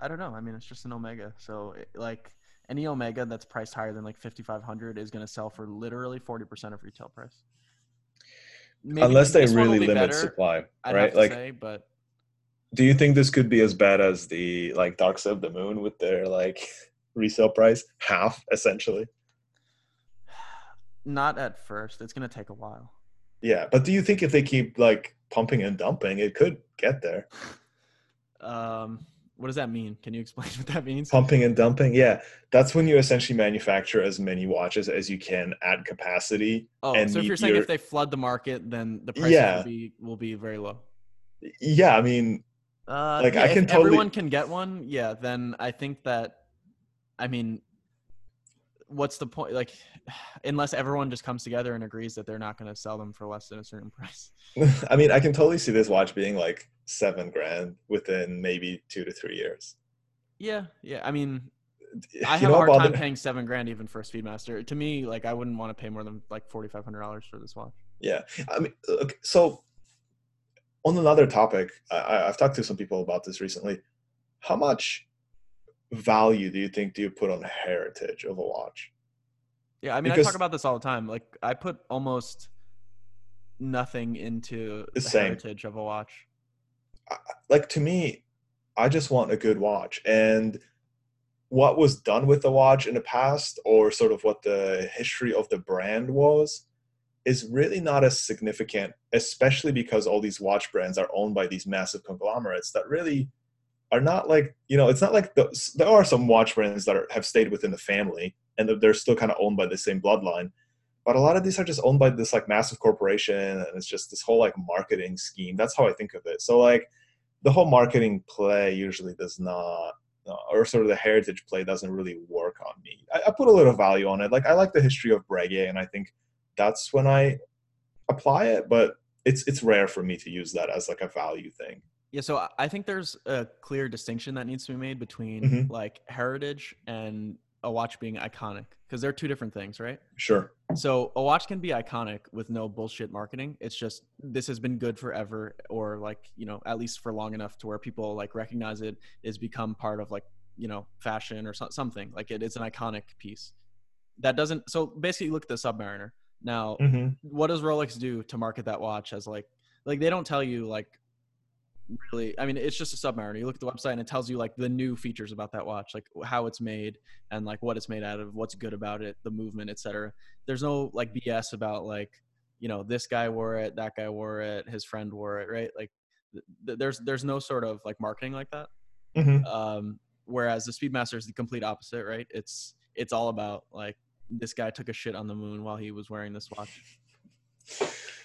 I don't know. I mean, it's just an Omega. So it, like any Omega that's priced higher than like fifty five hundred is going to sell for literally forty percent of retail price. Maybe unless they this one will really be limit better, supply, right? Like, say, but do you think this could be as bad as the like Dark Side of the Moon with their like [laughs] resale price half essentially? [sighs] not at first. It's going to take a while. Yeah, but do you think if they keep like pumping and dumping, it could get there? [sighs] Um, What does that mean? Can you explain [laughs] what that means? Pumping and dumping. Yeah, that's when you essentially manufacture as many watches as you can at capacity. Oh, and so if you're saying your- if they flood the market, then the price Yeah. will be will be very low. Yeah, I mean, Uh, Like, yeah, I if can totally- everyone can get one, yeah, then I think that, I mean, what's the point? Like, [sighs] unless everyone just comes together and agrees that they're not going to sell them for less than a certain [laughs] price. [laughs] I mean, I can totally see this watch being like seven grand within maybe two to three years. Yeah, yeah. I mean, I have a hard time paying seven grand even for a Speedmaster. To me, like, I wouldn't want to pay more than like forty five hundred dollars for this watch. Yeah, I mean, okay, so on another topic, I- I've talked to some people about this recently. How much value do you think do you put on heritage of a watch? Yeah, I mean, I talk about this all the time. Like, I put almost nothing into The the heritage of a watch. Like to me, I just want a good watch, and what was done with the watch in the past, or sort of what the history of the brand was, is really not as significant. Especially because all these watch brands are owned by these massive conglomerates that really are not like you know it's not like the, there are some watch brands that are, have stayed within the family and they're still kind of owned by the same bloodline but a lot of these are just owned by this like massive corporation and it's just this whole like marketing scheme that's how i think of it so like the whole marketing play usually does not uh, or sort of the heritage play doesn't really work on me. I, I put a little value on it. Like i like the history of breguet and i think that's when i apply it but it's it's rare for me to use that as like a value thing. Yeah, so I- think there's a clear distinction that needs to be made between Mhm. like heritage and a watch being iconic because they're two different things, right? sure So a watch can be iconic with no bullshit marketing. It's just this has been good forever, or like you know at least for long enough to where people like recognize it is become part of like you know fashion or so- something. Like it, it's an iconic piece. That doesn't. So basically, look at the Submariner. Now, hmm what does Rolex do to market that watch as like like they don't tell you like really I mean it's just a submariner. You look at the website and it tells you like the new features about that watch, like how it's made and like what it's made out of, what's good about it, the movement, etc. There's no like BS about like you know this guy wore it, that guy wore it, his friend wore it, right? Like th- th- there's there's no sort of like marketing like that. hmm Um, whereas the Speedmaster is the complete opposite, right? It's it's all about like this guy took a shit on the moon while he was wearing this watch.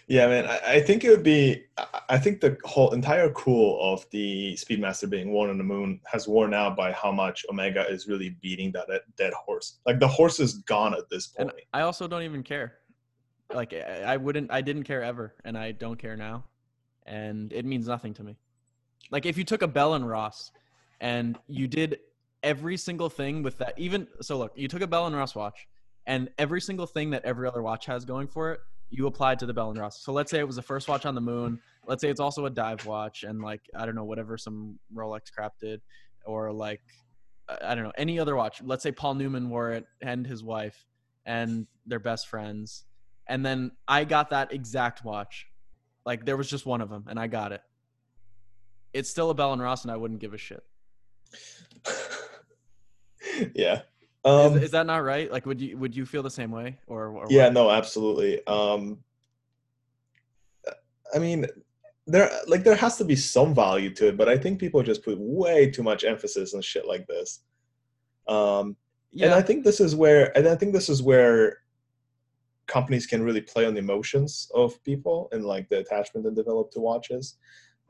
Yeah, man. I, I think it would be. I- think the whole entire cool of the Speedmaster being worn on the moon has worn out by how much Omega is really beating that dead- dead horse. Like the horse is gone at this and point. I also don't even care. Like I I wouldn't, I didn't care ever, and I don't care now, and it means nothing to me. Like if you took a Bell and Ross, and you did every single thing with that, even so, look, you took a Bell and Ross watch, and every single thing that every other watch has going for it, you applied to the Bell and Ross. So let's say it was the first watch on the moon. Let's say it's also a dive watch, and like I don't know whatever some Rolex crap did, or like I don't know any other watch. Let's say Paul Newman wore it and his wife, and they're best friends. And then I got that exact watch. Like there was just one of them, and I got it. It's still a Bell and Ross, and I wouldn't give a shit. [laughs] yeah. Is, Um, is that not right? Like, would you would you feel the same way, or, or yeah. what? No. Absolutely. Um, I mean, there like there has to be some value to it, but I think people just put way too much emphasis on shit like this. Um, and I think this is where, and I think this is where companies can really play on the emotions of people and like the attachment they develop to watches.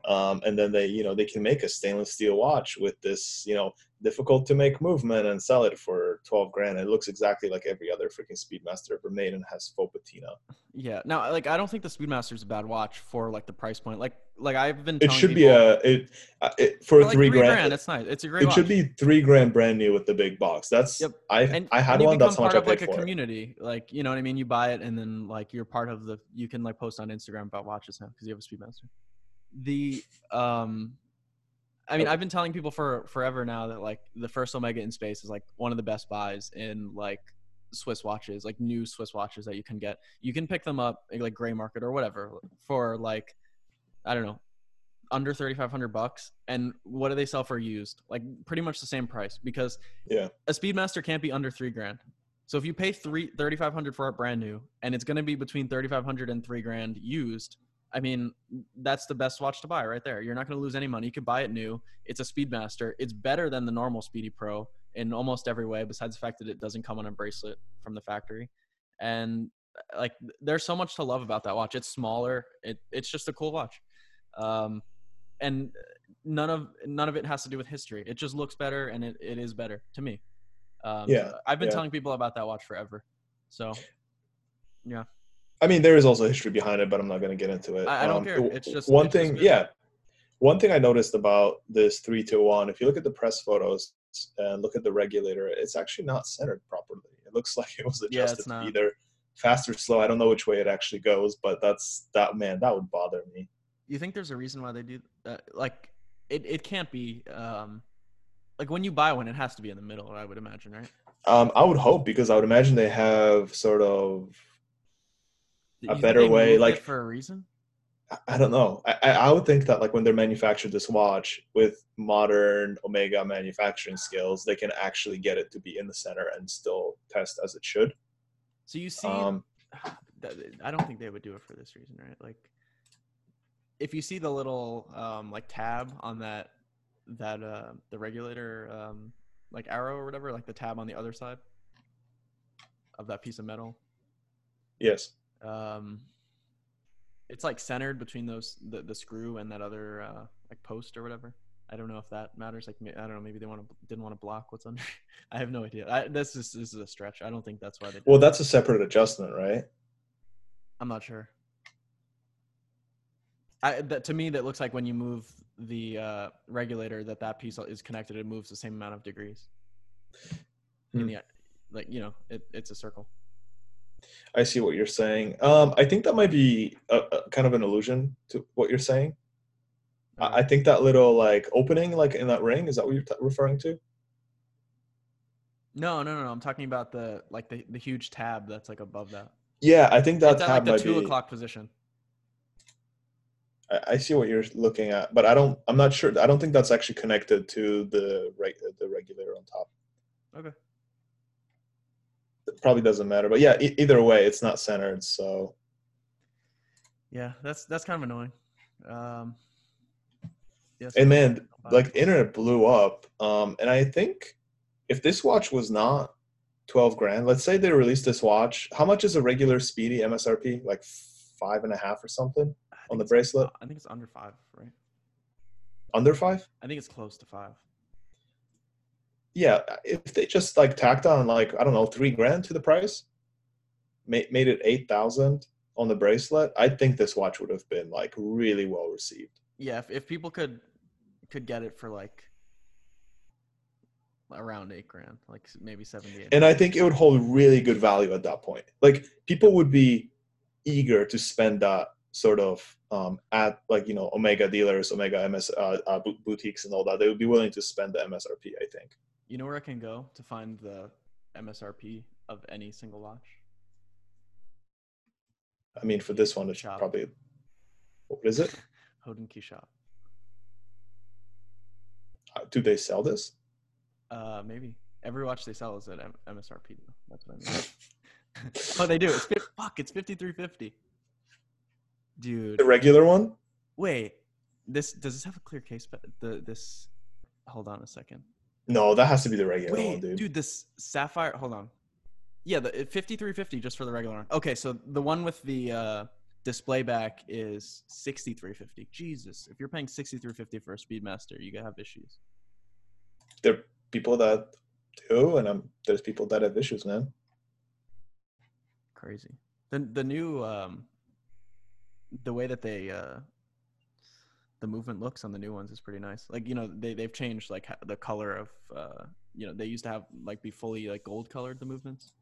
Um, and then they, you know, they can make a stainless steel watch with this, you know, difficult to make movement and sell it for 12 grand. It looks exactly like every other freaking Speedmaster ever made and has faux patina. yeah. Now, like, I don't think the Speedmaster is a bad watch for like the price point. Like, like I've been. It should be a, it, uh, it for, for, like, three, grand. It's nice. It's a great. It watch. should be three grand brand new with the big box. That's Yep. I and, I had one. That's how much part I of paid like a for it. community like you know what i mean you buy it and then like you're part of the you can like post on instagram about watches now because you have a speedmaster the um i mean i've been telling people for forever now that like the first omega in space is like one of the best buys in like swiss watches like new swiss watches that you can get. You can pick them up eh, like gray market or whatever for like i don't know under 3500 bucks. And what do they sell for used? Like pretty much the same price because Yeah. a speedmaster can't be under three grand. So if you pay three 3500 for it brand new and it's going to be between 3500 and three grand used I mean, that's the best watch to buy right there. You're not going to lose any money. You could buy it new. It's a Speedmaster. It's better than the normal Speedy Pro in almost every way, besides the fact that it doesn't come on a bracelet from the factory. And like, there's so much to love about that watch. It's smaller. It it's just a cool watch. Um, and none of none of it has to do with history. It just looks better, and it, it is better to me. Um, Yeah, I've been yeah. telling people about that watch forever. So, yeah. I mean, there is also history behind it, but I'm not going to get into it. I- I don't Um, care. It's just- one it's thing. good. yeah, one thing I noticed about this three two one. If you look at the press photos and look at the regulator, it's actually not centered properly. It looks [laughs] like it was adjusted to not. either fast or slow. I don't know which way it actually goes, but that's that man. That would bother me. You think there's a reason why they do that? Like, it, it can't be. Um, like when you buy one, it has to be in the middle. I would imagine, right? Um, I would hope because I would imagine they have sort of A better way, like- for a reason. I- don't know. I, I I would think that like when they're manufactured this watch with modern Omega manufacturing skills, they can actually get it to be in the center and still test as it should. So you see, Um, [sighs] I don't think they would do it for this reason, right? Like, if you see the little um, like tab on that that uh, the regulator um, like arrow or whatever, like the tab on the other side of that piece of metal, yes. Um, it's like centered between those the, the screw and that other uh, like post or whatever. I don't know if that matters. Like I don't know. Maybe they want to didn't want to block what's under. [laughs] I have no idea. I, this is this is a stretch. I don't think that's why they. Well, that's a separate adjustment, right? I'm not sure. I, that, to me, that looks like when you move the uh, regulator, that that piece is connected. It moves the same amount of degrees. In Hmm. the, like you know, it, it's a circle. I see what you're saying. Um, I think that might be a, a kind of an allusion to what you're saying. I, I think that little like opening, like in that ring, is that what you're t- referring to? no, no, no, no. I'm talking about the like the, the huge tab that's like above that. Yeah, I think that it's at tab like the might two be. o'clock position. I, I see what you're looking at, but I don't. I'm not sure. I don't think that's actually connected to the reg, the regulator on top. Okay. Probably doesn't matter, but yeah, e- either way, it's not centered. So Yeah, that's that's kind of annoying. Um, yes. and man, like internet blew up. Um, and I think if this watch was not twelve grand, let's say they released this watch, how much is a regular Speedy MSRP? Like five and a half or something on the bracelet? I think it's under five, right? Under five? I think it's close to five. Yeah, if they just like tacked on like I don't know three grand to the price, made made it eight thousand on the bracelet, I think this watch would have been like really well received. Yeah, if, if people could could get it for like around eight grand, like maybe seventy eight. And I think it would hold really good value at that point. Like people would be eager to spend that sort of um, at like you know Omega dealers, Omega MS uh, uh, boutiques, and all that. They would be willing to spend the MSRP. I think. You know where I can go to find the MSRP of any single watch? I mean, for this one, it's Shop. probably what is it? [laughs] Hodinkee Shop. Uh, Do they sell this? Uh, maybe every watch they sell is at M- MSRP. Though. That's what I mean. [laughs] oh, they do. It's fif- fuck. It's fifty three fifty. Dude, The regular one? wait. This does this have a clear case? But the this. Hold on a second. No, that has to be the regular one, dude. dude. this sapphire. Hold on. Yeah, the three fifty just for the regular one. Okay, so the one with the uh, display back is sixty three fifty. Jesus, if you're paying sixty three fifty for a Speedmaster, you gotta have issues. There are people that do, and um, there's people that have issues, man. Crazy. The the new um, the way that they uh, the movement looks on the new ones is pretty nice. Like you know they they've changed like the color of uh, you know they used to have like be fully like gold colored the movements,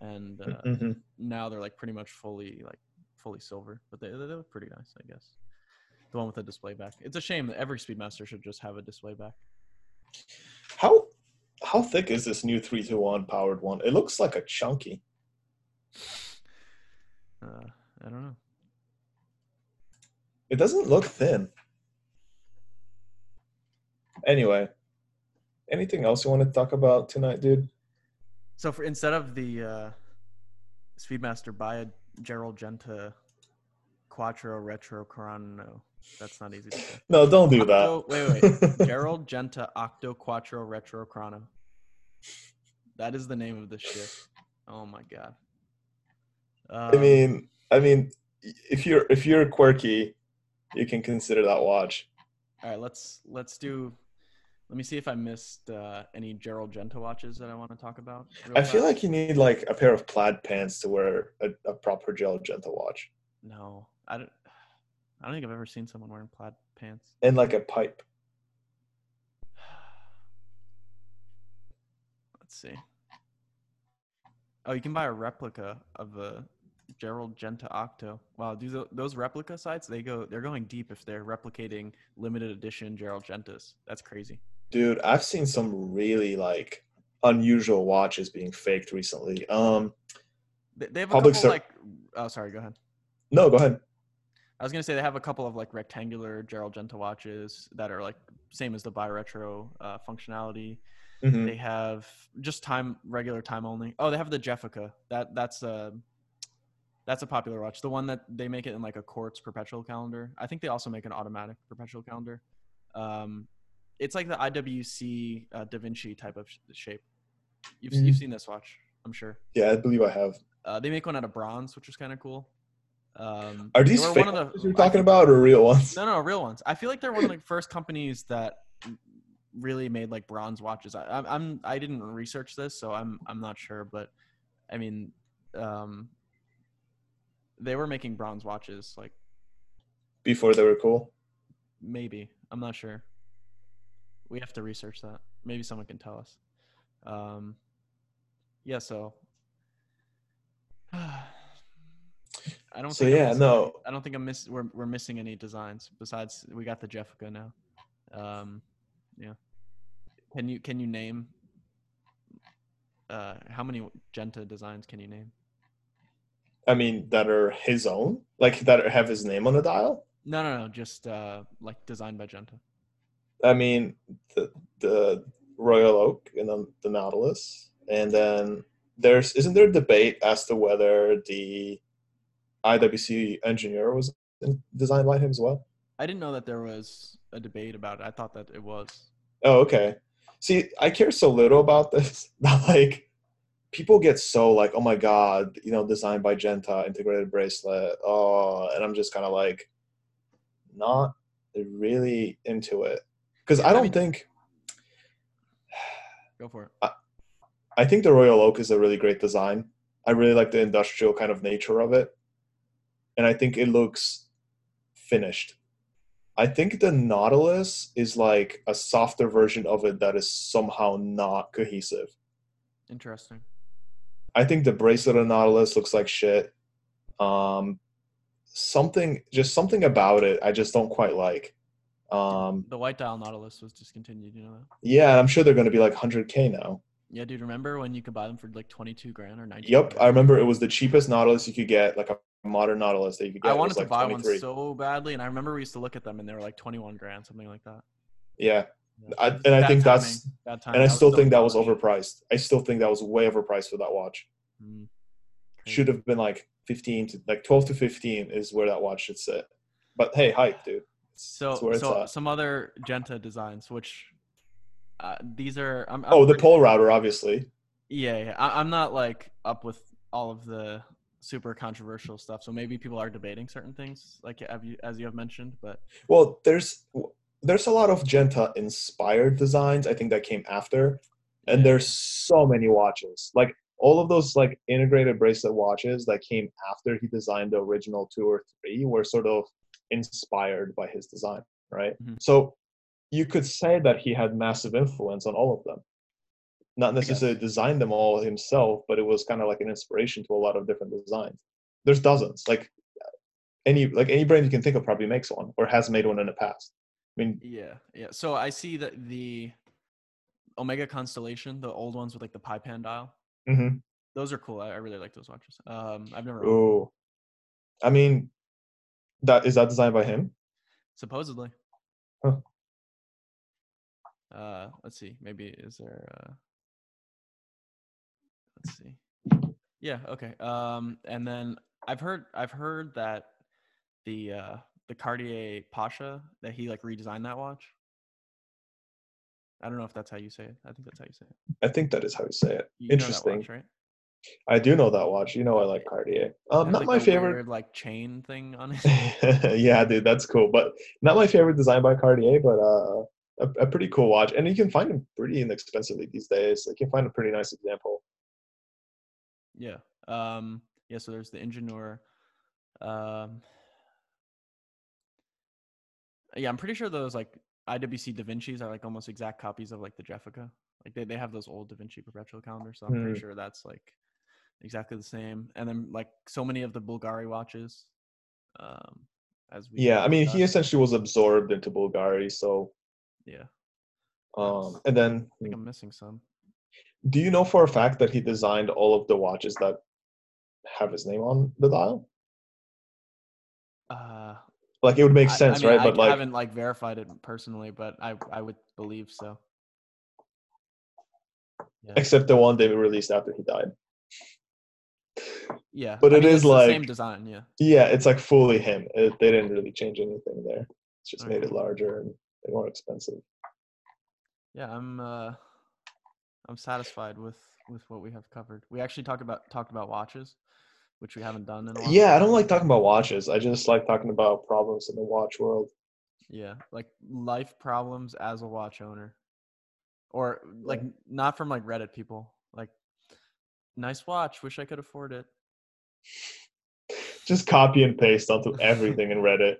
and uh, Mhm. now they're like pretty much fully like fully silver, but they they look pretty nice, I guess. The one with the display back. It's a shame that every Speedmaster should just have a display back. How how thick is this new three two one powered one? It looks like a chunky. Uh, I don't know. It doesn't look thin. Anyway, anything else you want to talk about tonight, dude? So for instead of the uh, Speedmaster, buy a Gerald Genta Quattro Retro Chrono. That's not easy to say. No, don't do that. Wait, wait. [laughs] Gerald Genta Octo Quattro Retro Chrono. That is the name of the shit. Oh my god. I Um, mean, I mean, if you're if you're quirky, you can consider that watch. all right. Let's let's do. Let me see if I missed uh, any Gerald Genta watches that I want to talk about. I feel like you need like a pair of plaid pants to wear a, a proper Gerald Genta watch no, I don't. I don't think I've ever seen someone wearing plaid pants. and like a pipe. Let's see. Oh, you can buy a replica of a Gerald Genta Octo. Wow, do tho- those replica sites? They go. They're going deep if they're replicating limited edition Gerald Gentas. That's crazy. Dude, I've seen some really like unusual watches being faked recently. Um, They, have a Public couple ser- like. Oh, sorry. Go ahead. no, go ahead. I was gonna say they have a couple of like rectangular Gerald Genta watches that are like same as the bi retro uh, functionality. Mhm. They have just time regular time only. Oh, they have the Gefica. That that's a that's a popular watch. The one that they make it in like a quartz perpetual calendar. I think they also make an automatic perpetual calendar. Um, it's like the IWC uh, Da Vinci type of sh- shape. You've you've Mhm. seen this watch, I'm sure. Yeah, I believe I have. Uh, they make one out of bronze, which is kind of cool. Um, Are these fake one of watches the you're I talking think- about or real ones? no, no, real ones. I feel like they're one of the [clears throat] first companies that really made like bronze watches. I, I'm, I'm, I didn't research this, so I'm, I'm not sure. But I mean, um, they were making bronze watches, like Before they were cool. maybe. I'm not sure. We have to research that. Maybe someone can tell us. Um, yeah. So. [sighs] I don't. So yeah, no. any- I don't think I'm miss. We're we're missing any designs besides we got the Gefica now. Um, yeah. Can you can you name? Uh, how many Genta designs can you name? I mean, that are his own, like that have his name on the dial. No, no, no. Just uh, like designed by Genta. I mean, the the Royal Oak and then the Nautilus, and then there's isn't there a debate as to whether the IWC engineer was designed by him as well? I didn't know that there was a debate about it. I thought that it was. Oh, okay. See, I care so little about this [laughs] like people get so like, oh my god, you know, designed by Genta, integrated bracelet. Oh, and I'm just kind of like, not really into it because Yeah, I I don't mean- think [sighs] Go for it. I think the Royal Oak is a really great design. I really like the industrial kind of nature of it. And I think it looks finished. I think the Nautilus is like a softer version of it that is somehow not cohesive. Interesting. I think the bracelet of Nautilus looks like shit. Um, something, just something about it, I just don't quite like. Um, The white dial Nautilus was discontinued. You know that? yeah, I'm sure they're going to be like 100k now. Yeah, dude. Remember when you could buy them for like 22 grand or 19? Yep, I remember it was the cheapest Nautilus you could get, like a modern Nautilus that you could get. I wanted to like buy one so badly, and I remember we used to look at them, and they were like 21 grand, something like that. Yeah. I, and I think timing, that's, bad and. I still think that was overpriced. I still think that was way overpriced for that watch. Mm, crazy. Should have been like 15 to like 12 to 15 is where that watch should sit. But hey, hype, dude. So, so some other Genta designs, which uh, these are. I'm, I'm Oh, the pole router, obviously. Yeah, yeah. I, I'm not like up with all of the super controversial stuff, so maybe people are debating certain things, like have you, as you have mentioned. But Well, there's there's a lot of Genta inspired designs. I think that came after, and yeah. there's so many watches. Like all of those like integrated bracelet watches that came after he designed the original two or three were sort of inspired by his design, right? Mhm. So you could say that he had massive influence on all of them. Not necessarily designed them all himself, but it was kind of like an inspiration to a lot of different designs. There's dozens. Like any like any brand you can think of probably makes one or has made one in the past. I mean, yeah, yeah. So I see that the Omega Constellation, the old ones with like the pie pan dial, mhm. those are cool. I, I really like those watches. Um, I've never Oh. I mean, that is that designed by him? supposedly. Huh. Uh, let's see. Maybe is there? Uh, let's see. Yeah. Okay. Um, and then I've heard I've heard that the uh the Cartier Pasha that he like redesigned that watch. I don't know if that's how you say it. I think that's how you say it. I think that is how you say it. You Interesting. watch, right? I do know that watch. You know I like Cartier. Um, not like, my favorite. weird, like chain thing on [laughs] it. [laughs] yeah, dude, that's cool. But not my favorite design by Cartier, but uh, a, a pretty cool watch. And you can find them pretty inexpensively these days. You can find a pretty nice example. Yeah. Um. Yeah. So there's the Ingenieur. Um. Yeah, I'm pretty sure those like IWC Da Vinci's are like almost exact copies of like the Gefica. Like they, they have those old Da Vinci perpetual calendars, so I'm pretty Hmm. sure that's like exactly the same. And then like so many of the Bulgari watches. Um. As we Yeah, I mean, he essentially was absorbed into Bulgari. So, Yeah. um, and then I think I'm missing some. do you know for a fact that he designed all of the watches that have his name on the dial? Uh, Like it would make I- I sense, mean, right? I But like, I haven't like verified it personally, but I I would believe so. Yeah. except the one they released after he died. Yeah, but I it mean, is the same design. Yeah, Yeah, it's like fully him. It, they didn't really change anything there. It's just made it larger and more expensive. yeah. I'm uh, I'm satisfied with with what we have covered. We actually talked about talked about watches, which we haven't done in a while. Yeah, I don't like talking about watches. I just like talking about problems in the watch world. Yeah, like life problems as a watch owner, or like n- not from like Reddit people. Like, nice watch. Wish I could afford it. Just copy and paste onto [laughs] everything in Reddit.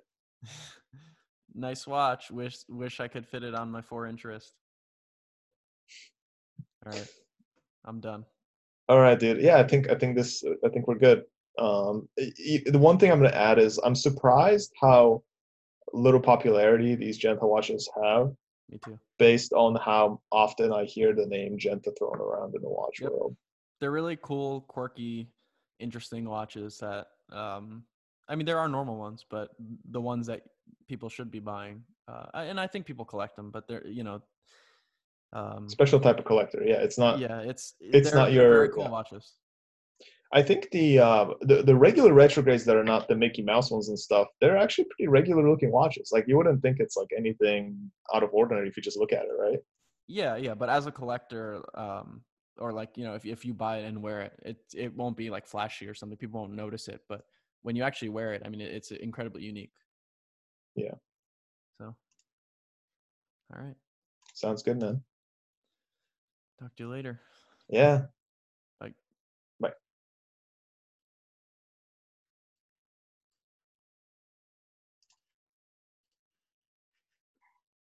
nice watch. Wish wish I could fit it on my four interest. All right, I'm done. All right, dude. Yeah, I think I think this I think we're good. Um, the one thing I'm gonna add is I'm surprised how little popularity these Genta watches have, Me too. based on how often I hear the name Genta thrown around in the watch Yep. world. They're really cool, quirky, interesting watches that um I mean there are normal ones, but the ones that people should be buying. Uh and I think people collect them, but they're you know um Special type of collector. Yeah, it's not. yeah, it's it's not your- cool yeah. watches. I think the uh, the the regular retrogrades that are not the Mickey Mouse ones and stuff, they're actually pretty regular looking watches. Like you wouldn't think it's like anything out of ordinary if you just look at it, right? Yeah, yeah, but as a collector um or like, you know, if if you buy it and wear it, it it won't be like flashy or something. People won't notice it, but when you actually wear it, I mean, it, it's incredibly unique. Yeah. So All right. Sounds good, man. Talk to you later. Yeah.